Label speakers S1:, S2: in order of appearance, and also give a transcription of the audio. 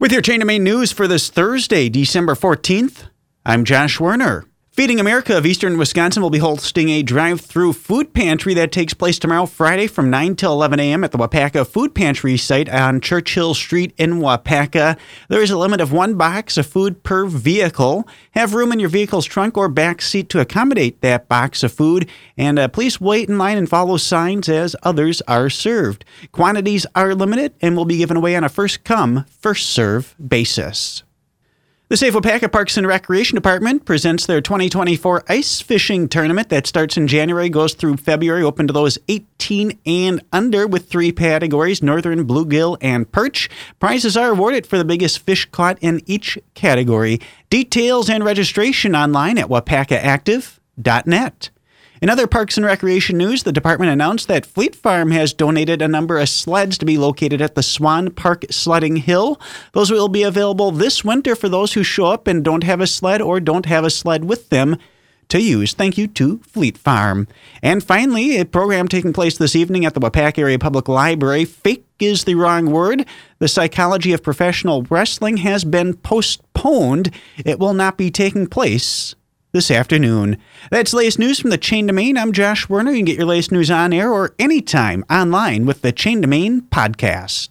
S1: With your Chain of Main news for this Thursday, December 14th, I'm Josh Werner. Feeding America of Eastern Wisconsin will be hosting a drive through food pantry that takes place tomorrow, Friday, from 9 till 11 a.m. at the Waupaca Food Pantry site on Churchill Street in Waupaca. There is a limit of one box of food per vehicle. Have room in your vehicle's trunk or back seat to accommodate that box of food, and uh, please wait in line and follow signs as others are served. Quantities are limited and will be given away on a first come, first serve basis. The Safe Waupaca Parks and Recreation Department presents their 2024 ice fishing tournament that starts in January, goes through February, open to those 18 and under with three categories northern, bluegill, and perch. Prizes are awarded for the biggest fish caught in each category. Details and registration online at waupacaactive.net. In other parks and recreation news, the department announced that Fleet Farm has donated a number of sleds to be located at the Swan Park Sledding Hill. Those will be available this winter for those who show up and don't have a sled or don't have a sled with them to use. Thank you to Fleet Farm. And finally, a program taking place this evening at the Wapak Area Public Library. Fake is the wrong word. The psychology of professional wrestling has been postponed. It will not be taking place this afternoon. That's latest news from the Chain to Main. I'm Josh Werner. You can get your latest news on air or anytime online with the Chain to Main podcast.